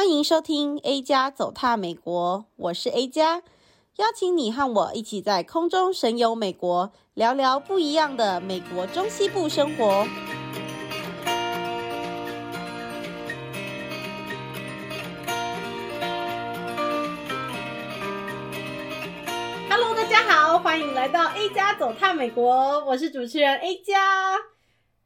欢迎收听 A 加走踏美国，我是 A 加，邀请你和我一起在空中神游美国，聊聊不一样的美国中西部生活。Hello，大家好，欢迎来到 A 加走踏美国，我是主持人 A 加。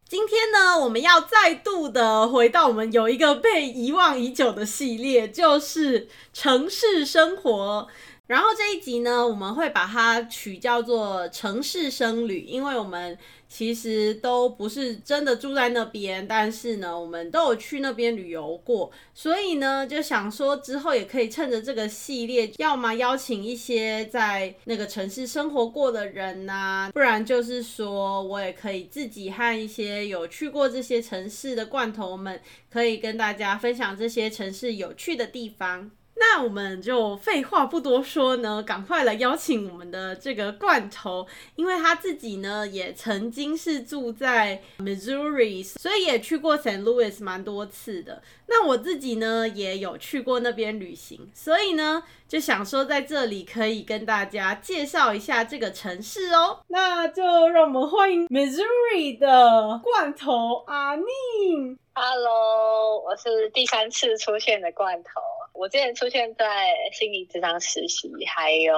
今天呢，我们要再度的回到我们有一个被遗忘已久的系列，就是城市生活。然后这一集呢，我们会把它取叫做“城市生旅”，因为我们其实都不是真的住在那边，但是呢，我们都有去那边旅游过，所以呢，就想说之后也可以趁着这个系列，要么邀请一些在那个城市生活过的人呐，不然就是说我也可以自己和一些有去过这些城市的罐头们，可以跟大家分享这些城市有趣的地方。那我们就废话不多说呢，赶快来邀请我们的这个罐头，因为他自己呢也曾经是住在 Missouri，所以也去过 St. Louis 蛮多次的。那我自己呢也有去过那边旅行，所以呢就想说在这里可以跟大家介绍一下这个城市哦。那就让我们欢迎 Missouri 的罐头阿宁。Hello，我是第三次出现的罐头。我之前出现在心理咨商实习，还有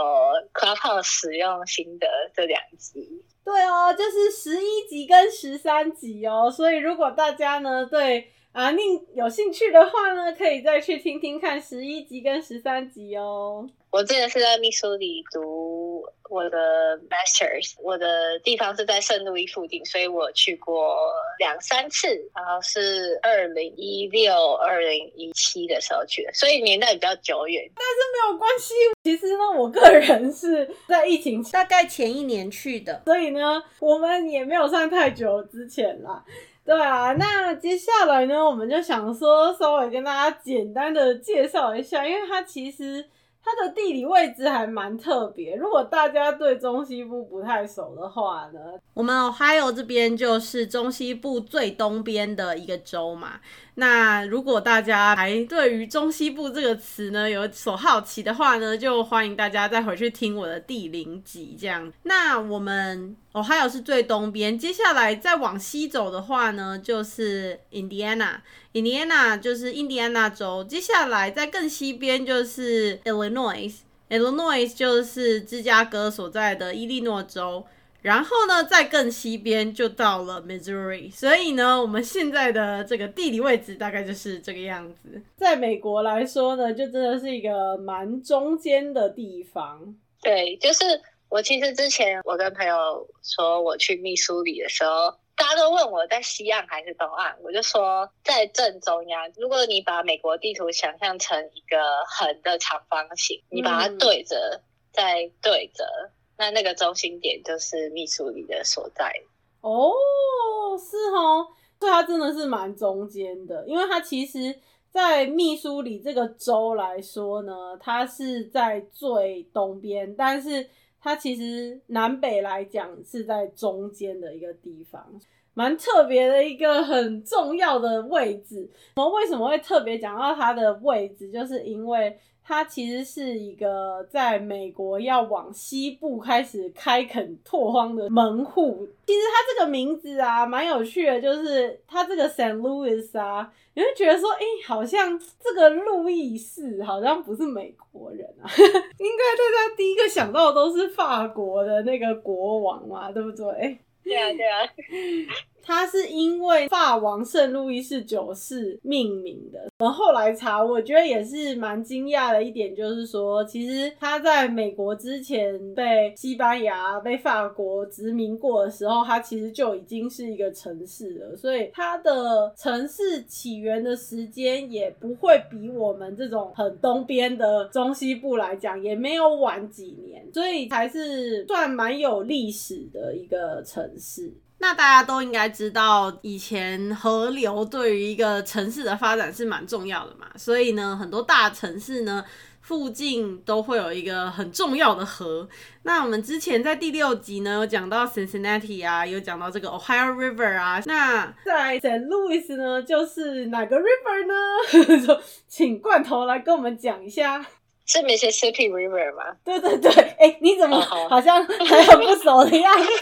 Clubhouse 使用心得这两集。对哦，就是十一集跟十三集哦。所以如果大家呢对阿宁有兴趣的话呢，可以再去听听看十一集跟十三集哦。我之前是在密苏里读我的 Masters，我的地方是在圣路易附近，所以我去过两三次，然后是二零一六、二零一七的时候去的，所以年代比较久远，但是没有关系。其实呢，我个人是在疫情大概前一年去的，所以呢，我们也没有算太久之前啦。对啊，那接下来呢，我们就想说稍微跟大家简单的介绍一下，因为它其实。它的地理位置还蛮特别，如果大家对中西部不太熟的话呢，我们 Ohio 这边就是中西部最东边的一个州嘛。那如果大家还对于中西部这个词呢有所好奇的话呢，就欢迎大家再回去听我的第零集这样。那我们 Ohio 是最东边，接下来再往西走的话呢，就是 Indiana，Indiana 就是印第安纳州，接下来在更西边就是 Illinois Illinois，Illinois 就是芝加哥所在的伊利诺州。然后呢，在更西边就到了 Missouri，所以呢，我们现在的这个地理位置大概就是这个样子。在美国来说呢，就真的是一个蛮中间的地方。对，就是我其实之前我跟朋友说我去密苏里的时候，大家都问我在西岸还是东岸，我就说在正中央。如果你把美国地图想象成一个横的长方形，你把它对着，再对着。那那个中心点就是密苏里的所在哦，是哦，对，它真的是蛮中间的，因为它其实，在密苏里这个州来说呢，它是在最东边，但是它其实南北来讲是在中间的一个地方，蛮特别的一个很重要的位置。我们为什么会特别讲到它的位置，就是因为。它其实是一个在美国要往西部开始开垦拓荒的门户。其实它这个名字啊，蛮有趣的，就是它这个 San Louis 啊，你会觉得说，哎、好像这个路易斯好像不是美国人啊，应该大家第一个想到的都是法国的那个国王嘛，对不对？对啊，对啊。它是因为法王圣路易士九世命名的。我后来查，我觉得也是蛮惊讶的一点，就是说，其实它在美国之前被西班牙、被法国殖民过的时候，它其实就已经是一个城市了。所以它的城市起源的时间也不会比我们这种很东边的中西部来讲，也没有晚几年，所以还是算蛮有历史的一个城市。那大家都应该知道，以前河流对于一个城市的发展是蛮重要的嘛，所以呢，很多大城市呢附近都会有一个很重要的河。那我们之前在第六集呢有讲到 Cincinnati 啊，有讲到这个 Ohio River 啊。那在 St. Louis 呢，就是哪个 River 呢？请罐头来跟我们讲一下。是 Mississippi River 吗？对对对，哎、欸，你怎么好像还很不熟的样子？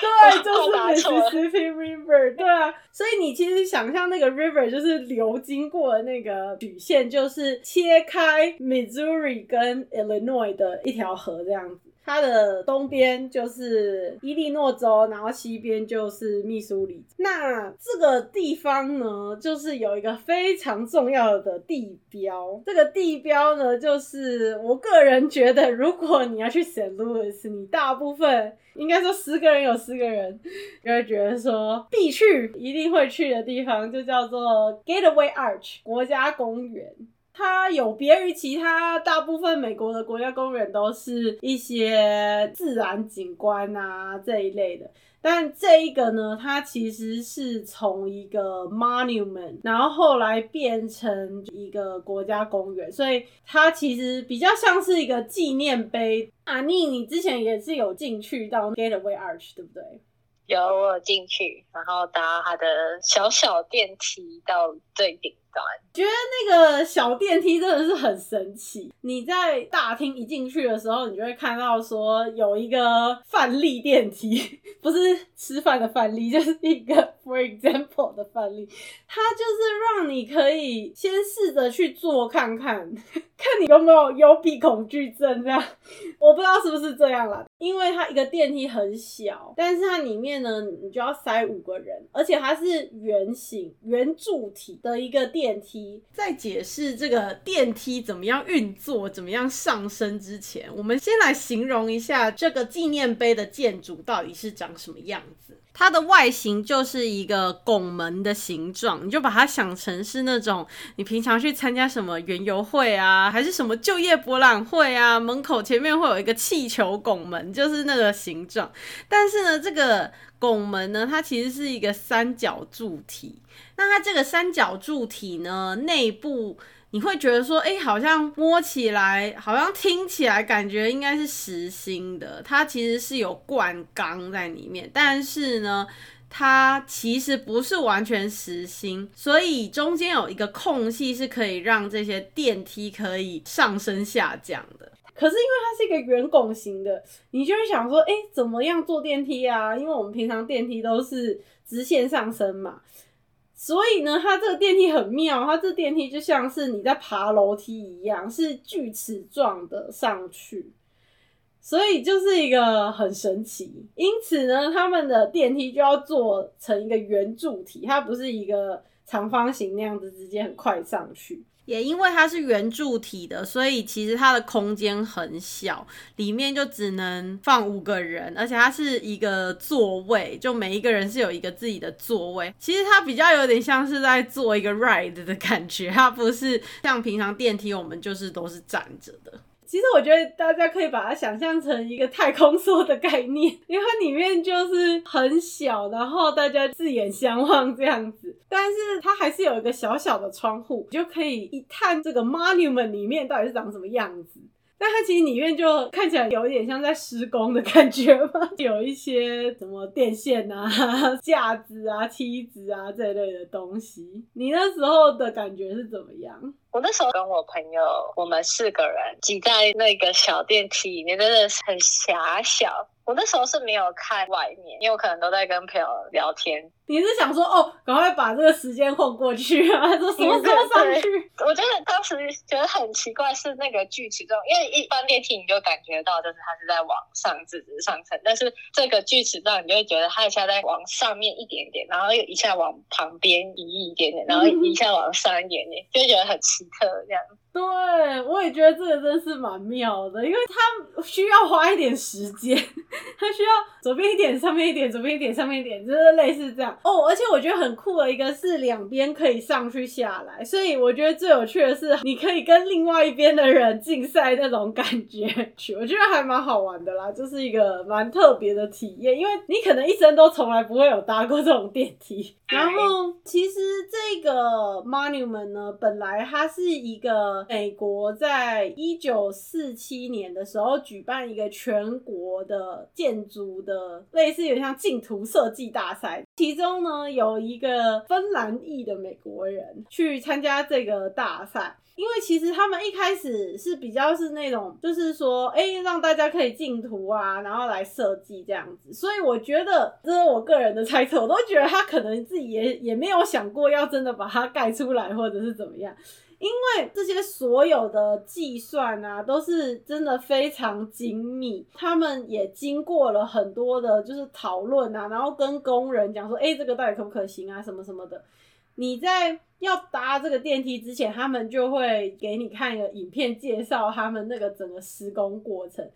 对，就是 Mississippi River，对啊。所以你其实想象那个 river 就是流经过的那个曲线，就是切开 Missouri 跟 Illinois 的一条河这样子。它的东边就是伊利诺州，然后西边就是密苏里。那这个地方呢，就是有一个非常重要的地标。这个地标呢，就是我个人觉得，如果你要去 St. Louis，你大部分应该说十个人有十个人就会觉得说必去、一定会去的地方，就叫做 Gateway Arch 国家公园。它有别于其他大部分美国的国家公园，都是一些自然景观啊这一类的。但这一个呢，它其实是从一个 monument，然后后来变成一个国家公园，所以它其实比较像是一个纪念碑。阿妮，你之前也是有进去到 Gateway Arch，对不对？有，我进去，然后搭他的小小电梯到最顶端。觉得那个小电梯真的是很神奇。你在大厅一进去的时候，你就会看到说有一个范例电梯，不是吃饭的范例，就是一个 for example 的范例。它就是让你可以先试着去做看看，看你有没有幽闭恐惧症这样。我不知道是不是这样啦，因为它一个电梯很小，但是它里面呢，你就要塞五个人，而且它是圆形圆柱体的一个。电梯在解释这个电梯怎么样运作、怎么样上升之前，我们先来形容一下这个纪念碑的建筑到底是长什么样子。它的外形就是一个拱门的形状，你就把它想成是那种你平常去参加什么园游会啊，还是什么就业博览会啊，门口前面会有一个气球拱门，就是那个形状。但是呢，这个拱门呢，它其实是一个三角柱体。那它这个三角柱体呢，内部你会觉得说，哎，好像摸起来，好像听起来，感觉应该是实心的。它其实是有灌钢在里面，但是呢，它其实不是完全实心，所以中间有一个空隙是可以让这些电梯可以上升下降的。可是因为它是一个圆拱形的，你就会想说，哎，怎么样坐电梯啊？因为我们平常电梯都是直线上升嘛。所以呢，它这个电梯很妙，它这电梯就像是你在爬楼梯一样，是锯齿状的上去，所以就是一个很神奇。因此呢，他们的电梯就要做成一个圆柱体，它不是一个长方形那样子直接很快上去。也因为它是圆柱体的，所以其实它的空间很小，里面就只能放五个人，而且它是一个座位，就每一个人是有一个自己的座位。其实它比较有点像是在做一个 ride 的感觉，它不是像平常电梯我们就是都是站着的。其实我觉得大家可以把它想象成一个太空梭的概念，因为它里面就是很小，然后大家四眼相望这样子，但是它还是有一个小小的窗户，就可以一探这个 monument 里面到底是长什么样子。但它其实里面就看起来有一点像在施工的感觉嘛，有一些什么电线啊、架子啊、梯子啊这类的东西。你那时候的感觉是怎么样？我那时候跟我朋友，我们四个人挤在那个小电梯里面，真的是很狭小。我那时候是没有看外面，因为我可能都在跟朋友聊天。你是想说哦，赶快把这个时间混过去啊？说什么时候上去？我觉得当时觉得很奇怪，是那个锯齿状，因为一般电梯你就感觉到就是它是在往上直直上升，但是这个锯齿状你就会觉得它一下在往上面一点点，然后又一下往旁边移一点点，然后一下往上一点点，就会觉得很奇特这样。对，我也觉得这个真是蛮妙的，因为它需要花一点时间，它需要左边一点，上面一点，左边一点，上面一点，就是类似这样哦。而且我觉得很酷的一个是两边可以上去下来，所以我觉得最有趣的是你可以跟另外一边的人竞赛那种感觉，我觉得还蛮好玩的啦，就是一个蛮特别的体验，因为你可能一生都从来不会有搭过这种电梯。然后其实这个 monument 呢，本来它是一个。美国在一九四七年的时候举办一个全国的建筑的类似有像竞图设计大赛，其中呢有一个芬兰裔的美国人去参加这个大赛，因为其实他们一开始是比较是那种就是说，哎，让大家可以竞图啊，然后来设计这样子，所以我觉得这是我个人的猜测，我都觉得他可能自己也也没有想过要真的把它盖出来或者是怎么样。因为这些所有的计算啊，都是真的非常精密，他们也经过了很多的，就是讨论啊，然后跟工人讲说，哎，这个到底可不可行啊，什么什么的。你在要搭这个电梯之前，他们就会给你看一个影片，介绍他们那个整个施工过程。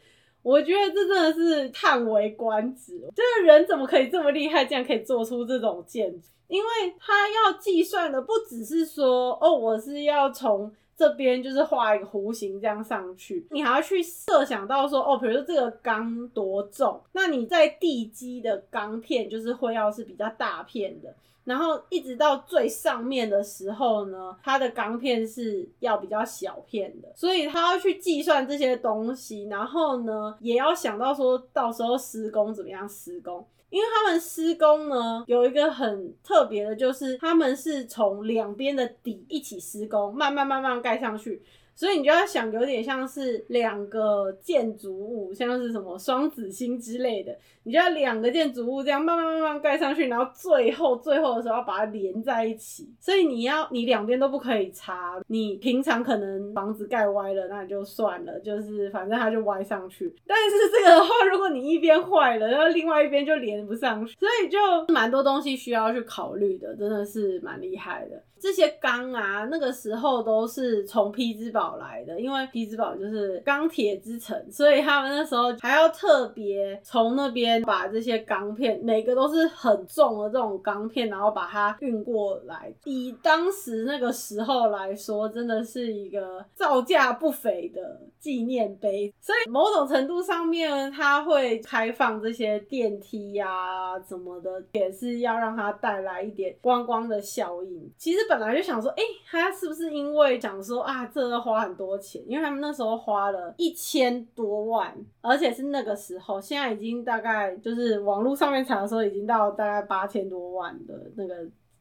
我觉得这真的是叹为观止，这个人怎么可以这么厉害，竟然可以做出这种建筑？因为他要计算的不只是说，哦，我是要从这边就是画一个弧形这样上去，你还要去设想到说，哦，比如说这个钢多重，那你在地基的钢片就是会要是比较大片的。然后一直到最上面的时候呢，它的钢片是要比较小片的，所以他要去计算这些东西，然后呢，也要想到说到时候施工怎么样施工，因为他们施工呢有一个很特别的，就是他们是从两边的底一起施工，慢慢慢慢盖上去。所以你就要想，有点像是两个建筑物，像是什么双子星之类的，你就要两个建筑物这样慢慢慢慢盖上去，然后最后最后的时候要把它连在一起。所以你要你两边都不可以插。你平常可能房子盖歪了，那就算了，就是反正它就歪上去。但是这个的话，如果你一边坏了，然后另外一边就连不上去，所以就蛮多东西需要去考虑的，真的是蛮厉害的。这些钢啊，那个时候都是从匹兹堡来的，因为匹兹堡就是钢铁之城，所以他们那时候还要特别从那边把这些钢片，每个都是很重的这种钢片，然后把它运过来。以当时那个时候来说，真的是一个造价不菲的纪念碑。所以某种程度上面，它会开放这些电梯呀、啊、什么的，也是要让它带来一点观光的效应。其实。本来就想说，哎、他是不是因为讲说啊，这个花很多钱？因为他们那时候花了一千多万，而且是那个时候，现在已经大概就是网络上面查的时候，已经到大概八千多万的那个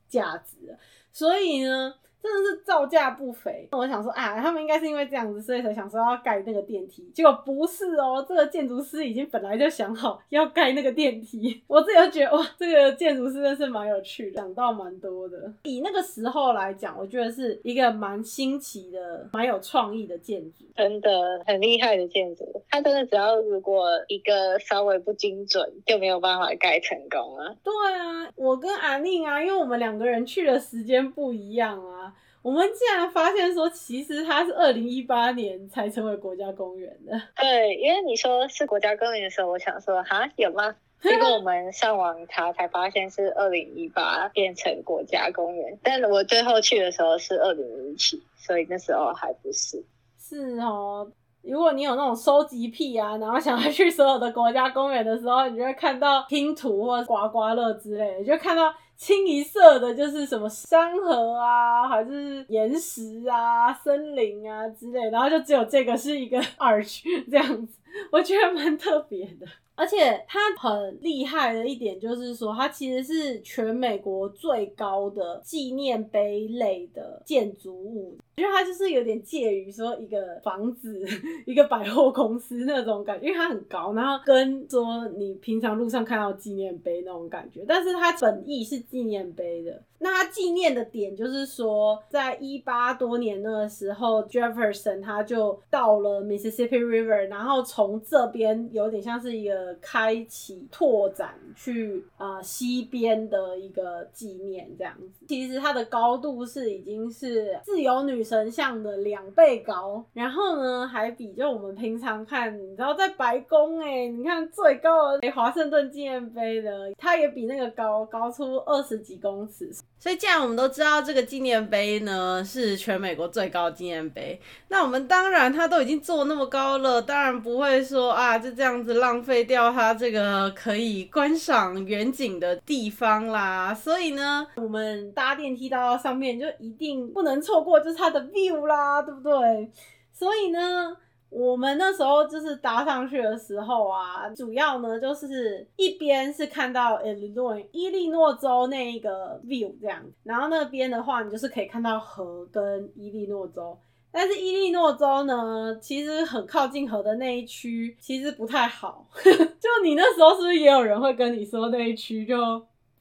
价值。所以呢。真的是造价不菲。我想说啊，他们应该是因为这样子，所以才想说要盖那个电梯。结果不是哦，这个建筑师已经本来就想好要盖那个电梯。我自己就觉得哇，这个建筑师真是蛮有趣的，想到蛮多的。以那个时候来讲，我觉得是一个蛮新奇的、蛮有创意的建筑，真的很厉害的建筑。它真的只要如果一个稍微不精准，就没有办法盖成功了。对啊，我跟阿宁啊，因为我们两个人去的时间不一样啊。我们竟然发现说，其实它是二零一八年才成为国家公园的。对，因为你说是国家公园的时候，我想说，哈，有吗？结果我们上网查才发现是二零一八变成国家公园，但我最后去的时候是二零一七，所以那时候还不是。是哦，如果你有那种收集癖啊，然后想要去所有的国家公园的时候，你就会看到拼图或刮刮乐之类的，你就看到。清一色的，就是什么山河啊，还是岩石啊、森林啊之类，然后就只有这个是一个 arch 这样子，我觉得蛮特别的。而且它很厉害的一点就是说，它其实是全美国最高的纪念碑类的建筑物。我觉得它就是有点介于说一个房子、一个百货公司那种感觉，因为它很高，然后跟说你平常路上看到纪念碑那种感觉。但是它本意是纪念碑的，那它纪念的点就是说，在一八多年那个时候，Jefferson 他就到了 Mississippi River，然后从这边有点像是一个开启拓展去、呃、西边的一个纪念这样子。其实它的高度是已经是自由女神像的两倍高，然后呢还比就我们平常看，你知道在白宫哎、你看最高的华盛顿纪念碑的，它也比那个高高出二十几公尺。所以，既然我们都知道这个纪念碑呢是全美国最高纪念碑，那我们当然它都已经做那么高了，当然不会说啊就这样子浪费掉它这个可以观赏远景的地方啦。所以呢，我们搭电梯到上面就一定不能错过，就是它的 view 啦，对不对？所以呢。我们那时候就是搭上去的时候啊，主要呢就是一边是看到 Illinois 伊利诺州那一个 view 这样，然后那边的话你就是可以看到河跟伊利诺州，但是伊利诺州呢，其实很靠近河的那一区其实不太好，就你那时候是不是也有人会跟你说那一区就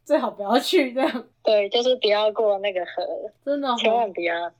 最好不要去这样？对，就是不要过那个河，真的，千万不要。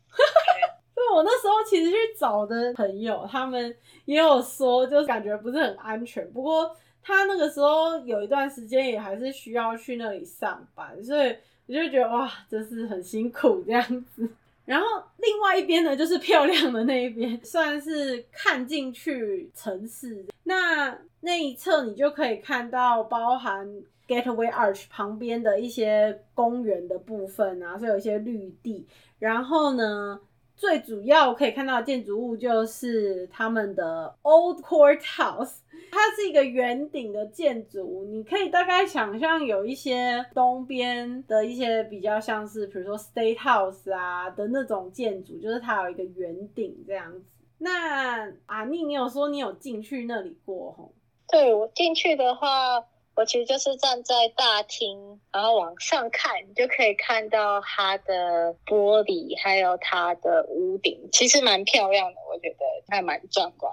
我那时候其实去找的朋友，他们也有说，就是感觉不是很安全。不过他那个时候有一段时间也还是需要去那里上班，所以我就觉得哇，真是很辛苦这样子。然后另外一边呢，就是漂亮的那一边，算是看进去城市。那那一侧你就可以看到包含 Gateway Arch 旁边的一些公园的部分啊，所以有一些绿地。然后呢，最主要可以看到的建筑物就是他们的 Old Courthouse，它是一个圆顶的建筑，你可以大概想象有一些东边的一些比较像是，比如说 State House 啊的那种建筑，就是它有一个圆顶这样子。那阿妮，你有说你有进去那里过吼？对，我进去的话。我其实就是站在大厅，然后往上看，你就可以看到它的玻璃，还有它的屋顶，其实蛮漂亮的，我觉得还蛮壮观。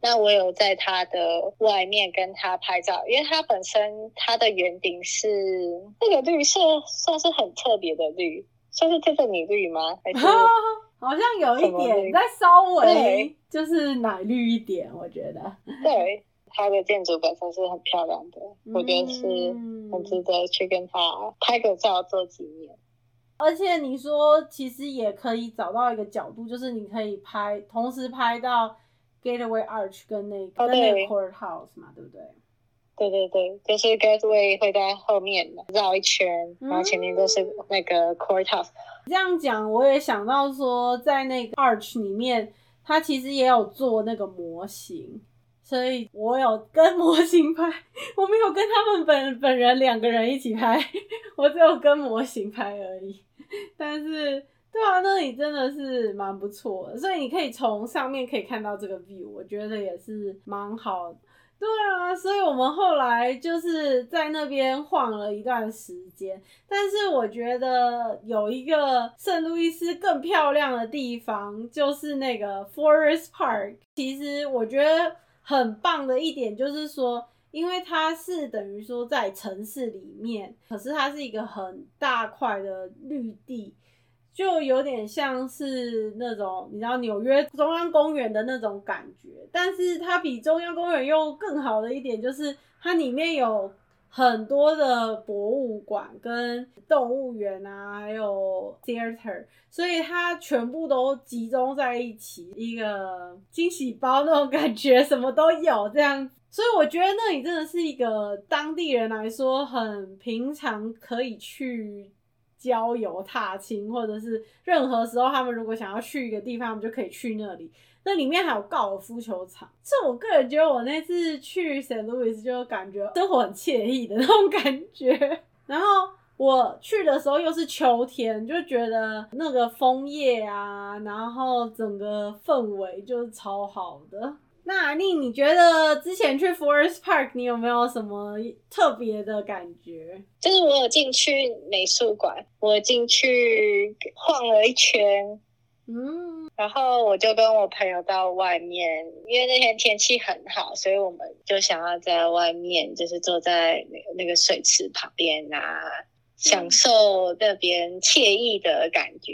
那我有在它的外面跟它拍照，因为它本身它的圆顶是那个绿色，算是很特别的绿，算是这个米绿吗？还是 好像有一点，再稍微就是奶绿一点，我觉得对。它的建筑本身是很漂亮的，嗯，我觉得是很值得去跟他拍个照做纪念。而且你说，其实也可以找到一个角度，就是你可以拍，同时拍到 Gateway Arch 跟那个、哦、跟那个 Courthouse 嘛，对不对？对对对，就是 Gateway 会在后面绕一圈，然后前面就是那个 Courthouse。嗯、这样讲，我也想到说，在那个 Arch 里面，它其实也有做那个模型。所以我有跟 模型拍，我没有跟他们本本人两个人一起拍，我只有跟模型拍而已。但是，对啊，那里真的是蛮不错的，所以你可以从上面可以看到这个 view，我觉得也是蛮好的。对啊，所以我们后来就是在那边晃了一段时间。但是我觉得有一个圣路易斯更漂亮的地方，就是那个 Forest Park。其实我觉得。很棒的一点就是说，因为它是等于说在城市里面，可是它是一个很大块的绿地，就有点像是那种你知道纽约中央公园的那种感觉。但是它比中央公园又更好的一点就是，它里面有很多的博物馆跟动物园啊，还有 theater，所以它全部都集中在一起，一个惊喜包那种感觉，什么都有这样。所以我觉得那里真的是一个当地人来说很平常可以去郊游踏青，或者是任何时候他们如果想要去一个地方，他们就可以去那里。那里面还有高尔夫球场，这我个人觉得我那次去 St. Louis 就感觉生活很惬意的那种感觉。然后我去的时候又是秋天，就觉得那个枫叶啊，然后整个氛围就是超好的。那阿妮，你觉得之前去 Forest Park 你有没有什么特别的感觉？就是我有进去美术馆，我进去晃了一圈，嗯。然后我就跟我朋友到外面，因为那天天气很好，所以我们就想要在外面，就是坐在那个那个水池旁边啊，享受那边惬意的感觉。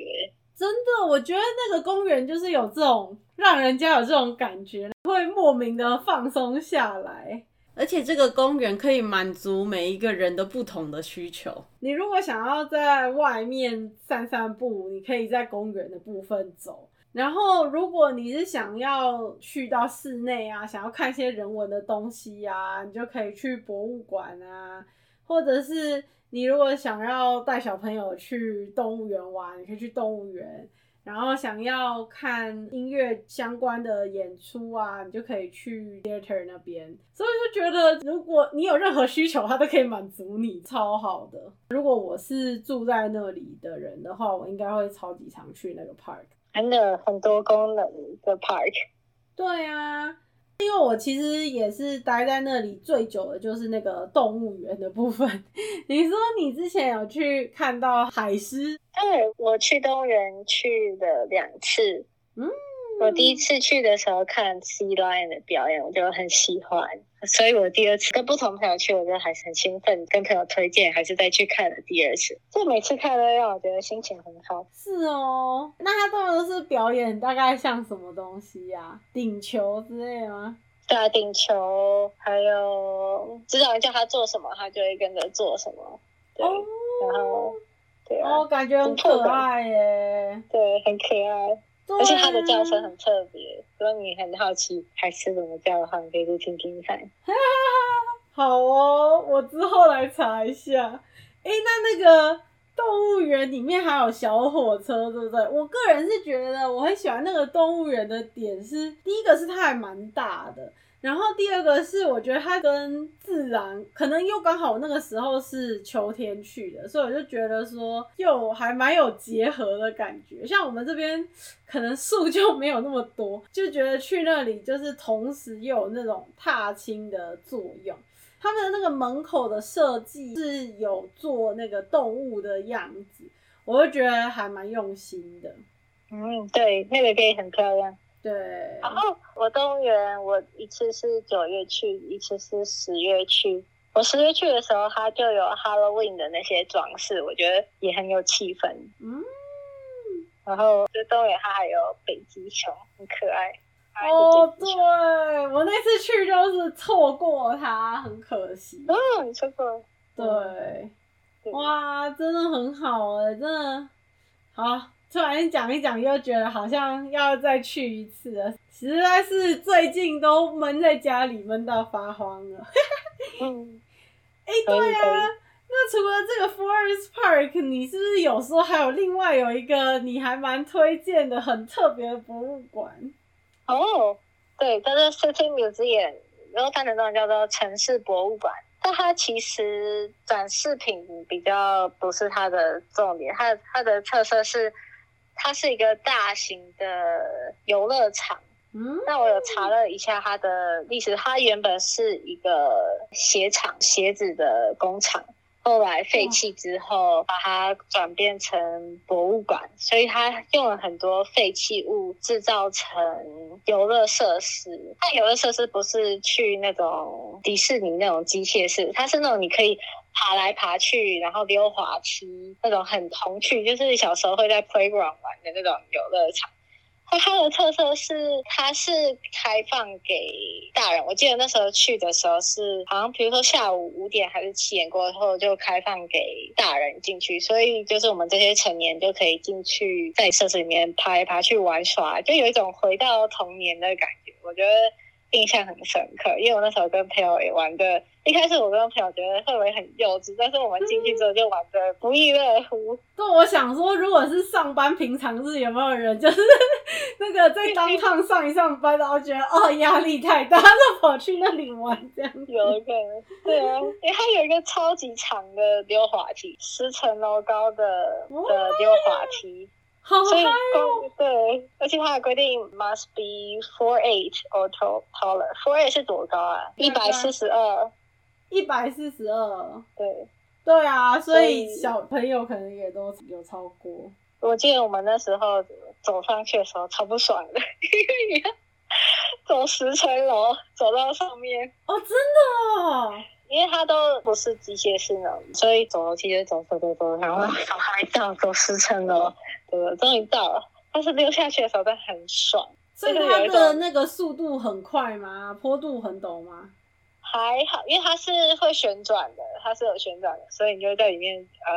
真的，我觉得那个公园就是有这种让人家有这种感觉，会莫名的放松下来。而且这个公园可以满足每一个人的不同的需求。你如果想要在外面散散步，你可以在公园的部分走。然后，如果你是想要去到室内啊，想要看一些人文的东西啊，你就可以去博物馆啊，或者是。你如果想要带小朋友去动物园玩，你可以去动物园；然后想要看音乐相关的演出啊，你就可以去 theater 那边。所以就觉得，如果你有任何需求，它都可以满足你，超好的。如果我是住在那里的人的话，我应该会超级常去那个 park，真的很多功能的 park。对啊。因为我其实也是待在那里最久的，就是那个动物园的部分。你说你之前有去看到海狮？嗯，我去动物园去了两次。嗯。我第一次去的时候看 Sea Lion 的表演，我就很喜欢，所以我第二次跟不同朋友去，我觉得还是很兴奋，跟朋友推荐，还是再去看了第二次。就每次看都让我觉得心情很好。是哦，那他通常都是表演大概像什么东西呀、啊？顶球之类的吗？对啊，顶球，还有指导人叫他做什么，他就会跟着做什么。对，哦、然后对啊，哦，感觉很可爱耶。对，很可爱。而且它的叫声很特别，如果你很好奇还是怎么叫的话，你可以去听听看。好哦，我之后来查一下。哎、欸，那那个动物园里面还有小火车，对不对？我个人是觉得我很喜欢那个动物园的点是，第一个是它还蛮大的。然后第二个是，我觉得它跟自然可能又刚好那个时候是秋天去的，所以我就觉得说又还蛮有结合的感觉。像我们这边可能树就没有那么多，就觉得去那里就是同时又有那种踏青的作用。他们的那个门口的设计是有做那个动物的样子，我就觉得还蛮用心的。嗯，对，那个可以很漂亮。对，然后我动物园，我一次是九月去，一次是十月去。我十月去的时候，它就有 Halloween 的那些装饰，我觉得也很有气氛。嗯，然后就动物园它还有北极熊，很可爱。哦，对，我那次去就是错过它，很可惜。嗯，你错过。对，哇，真的很好哎，真的好。突然讲一讲，又觉得好像要再去一次了。实在是最近都闷在家里，闷到发慌了。嗯，哎、欸，对啊，那除了这个 Forest Park，你是不是有说还有另外有一个你还蛮推荐的很特别的博物馆？哦，对，叫做 City Museum，然后它的中文叫做城市博物馆。但它其实展示品比较不是它的重点，它它的特色是。它是一个大型的游乐场。嗯，那我有查了一下它的历史，它原本是一个鞋厂、鞋子的工厂，后来废弃之后，把它转变成博物馆，所以它用了很多废弃物制造成游乐设施。它游乐设施不是去那种迪士尼那种机械式，它是那种你可以。爬来爬去，然后溜滑梯，那种很童趣，就是小时候会在 playground 玩的那种游乐场。它它的特色是，它是开放给大人。我记得那时候去的时候是，好像比如说下午五点还是七点过后就开放给大人进去，所以就是我们这些成年就可以进去，在设施里面爬来爬去玩耍，就有一种回到童年的感觉。我觉得。印象很深刻，因为我那时候跟朋友也玩的，一开始我跟朋友觉得会不会很幼稚，但是我们进去之后就玩的不亦乐乎。对，我想说，如果是上班平常日，有没有人就是 那个在当趟上一上班，然后觉得哦压力太大，就跑去那里玩这样？有可能，对啊，因为它有一个超级长的溜滑梯，十层楼高的的溜滑梯。好所以对，而且它的规定 must be four eight or taller。four eight 是多高啊？一百四十二，一百四十二。对，对啊，所以小朋友可能也都有超过。我记得我们那时候走上去的时候超不爽的，因为你要走十层楼走到上面。哦，真的哦。因为它都不是机械式的，所以走楼梯就走走走走，然后走还到走十层楼，对，终于到了。但是溜下去的时候，真的很爽。所以它的那个速度很快吗？坡度很陡吗？还好，因为它是会旋转的，它是有旋转的，所以你就在里面呃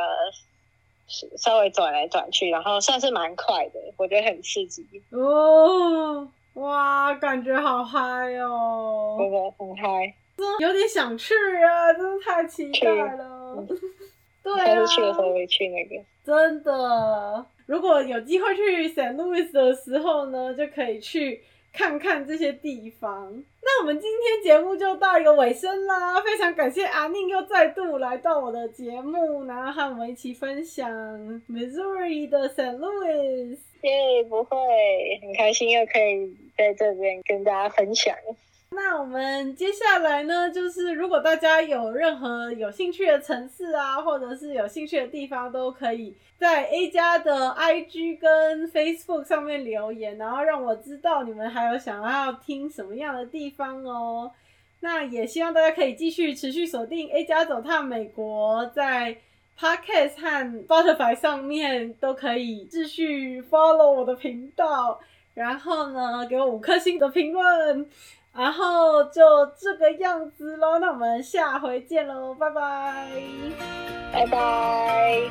稍微转来转去，然后算是蛮快的，我觉得很刺激。哦，哇，感觉好嗨哦！真的很嗨。有点想去啊，真的太期待了。对啊，去的时候会去那个。真的，如果有机会去 Saint Louis 的时候呢，就可以去看看这些地方。那我们今天节目就到一个尾声啦，非常感谢阿宁又再度来到我的节目，然后和我们一起分享 Missouri 的 Saint Louis。耶，不会，很开心又可以在这边跟大家分享。那我们接下来呢，就是如果大家有任何有兴趣的城市啊，或者是有兴趣的地方，都可以在 A 加的 IG 跟 Facebook 上面留言，然后让我知道你们还有想要听什么样的地方哦。那也希望大家可以继续持续锁定 A 加走踏美国，在 Podcast 和 Spotify 上面都可以继续 follow 我的频道，然后呢，给我五颗星的评论。然后就这个样子喽，那我们下回见喽，拜拜，拜拜。